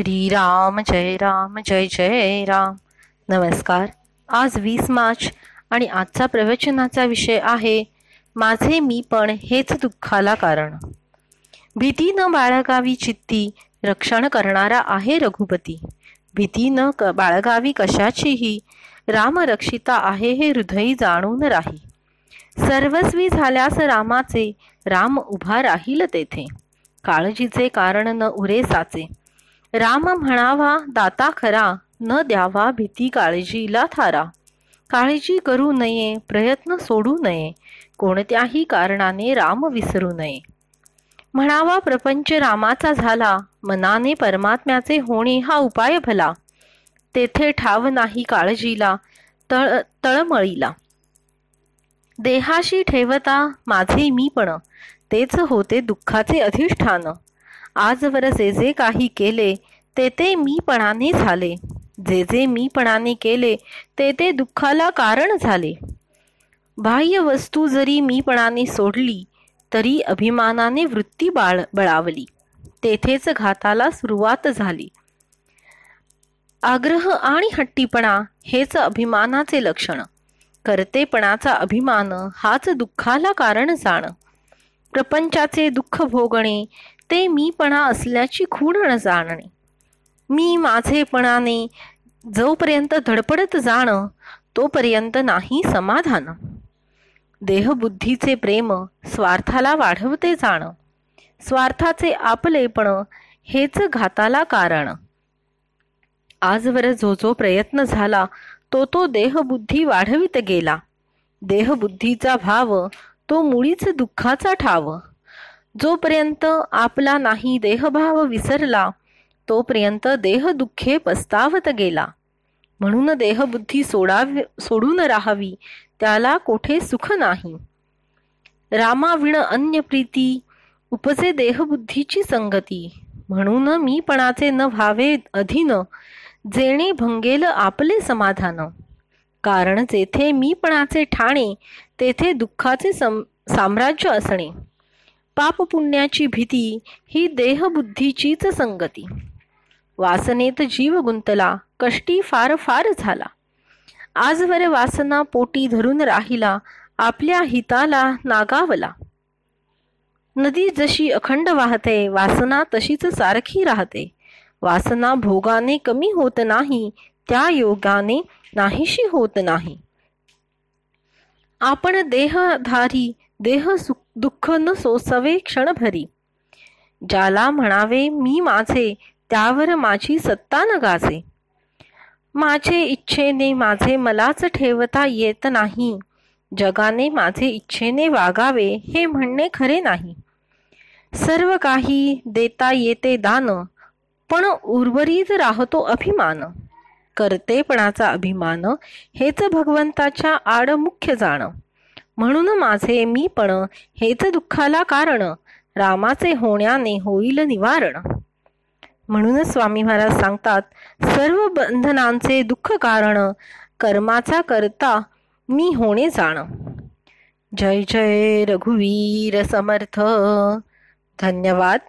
श्रीराम जय राम जय जय राम. नमस्कार. आज वीस मार्च आणि आजचा प्रवचनाचा विषय आहे माझे मी पण हेच दुःखाला कारण. भीती न बाळगावी चित्ती रक्षण करणारा आहे रघुपती. भीती न क बाळगावी कशाचीही? राम रक्षिता आहे हे हृदयी जाणून राही. सर्वस्वी झाल्यास रामाचे राम उभा राहील तेथे. काळजीचे कारण न उरेसाचे. राम म्हणावा दाता खरा न द्यावा भीती काळजीला थारा. काळजी करू नये प्रयत्न सोडू नये कोणत्याही कारणाने राम विसरू नये. म्हणावा प्रपंच रामाचा झाला मनाने परमात्म्याचे होणे हा उपाय भला. तेथे ठाव नाही काळजीला तळ तळमळीला. देहाशी ठेवता माझे मीपण तेच होते दुःखाचे अधिष्ठान. आजवर जे जे काही केले ते ते मीपणाने झाले. जे जे मीपणाने केले ते ते दुःखाला कारण झाले. बाह्य वस्तू जरी मीपणाने सोडली तरी अभिमानाने वृत्ती बाळ बळावली. तेथेच घाताला सुरुवात झाली. आग्रह आणि हट्टीपणा हेच अभिमानाचे लक्षण. करतेपणाचा अभिमान हाच दुःखाला कारण जाण. प्रपंचाचे दुःख भोगणे ते मीपणा असल्याची खूण जाणणे. मी माझेपणाने जोपर्यंत धडपडत जाणं तोपर्यंत नाही समाधान. देहबुद्धीचे प्रेम स्वार्थाला वाढवते जाणं. स्वार्थाचे आपलेपण हेच घाताला कारण. आजवर जो जो प्रयत्न झाला तो तो देहबुद्धी वाढवित गेला. देहबुद्धीचा भाव तो मुळीच दुःखाचा ठाव. जोपर्यंत आपला नाही देहभाव विसरला तोपर्यंत देहदुःखे पस्तावत गेला. म्हणून देहबुद्धी सोडावी सोडून राहावी त्याला कोठे सुख नाही. रामाविण अन्य प्रीती उपजे देहबुद्धीची संगती. म्हणून मीपणाचे न व्हावे अधीन जेणे भंगेल आपले समाधान. कारण जेथे मीपणाचे ठाणे तेथे दुःखाचे सम साम्राज्य असणे. पापपुण्याची भीती ही देहबुद्धीचीच संगती. वासनेत जीव गुंतला कष्टी फार फार झाला. आजवर वासना पोटी धरून राहिला आपल्या हिताला नागावला. नदी जशी अखंड वाहते वासना तशीच सारखी राहते. वासना भोगाने कमी होत नाही त्या योगाने नाहीशी होत नाही. आपण देहधारी देह सुख दुःख न सोसवे क्षणभरी. ज्याला म्हणावे मी माझे त्यावर माझी सत्ता न गाजे. माझे इच्छेने माझे मलाच ठेवता येत नाही. जगाने माझे इच्छेने वागावे हे म्हणणे खरे नाही. सर्व काही देता येते दान पण उर्वरित राहतो अभिमान. करतेपणाचा अभिमान हेच भगवंताच्या आड मुख्य जाणं. म्हणून माझे मी पण हेच दुःखाला कारण. रामाचे होण्याने होईल निवारण. म्हणूनच स्वामी महाराज सांगतात सर्व बंधनांचे दुःख कारण कर्माचा करता मी होणे जाण. जय जय रघुवीर समर्थ. धन्यवाद.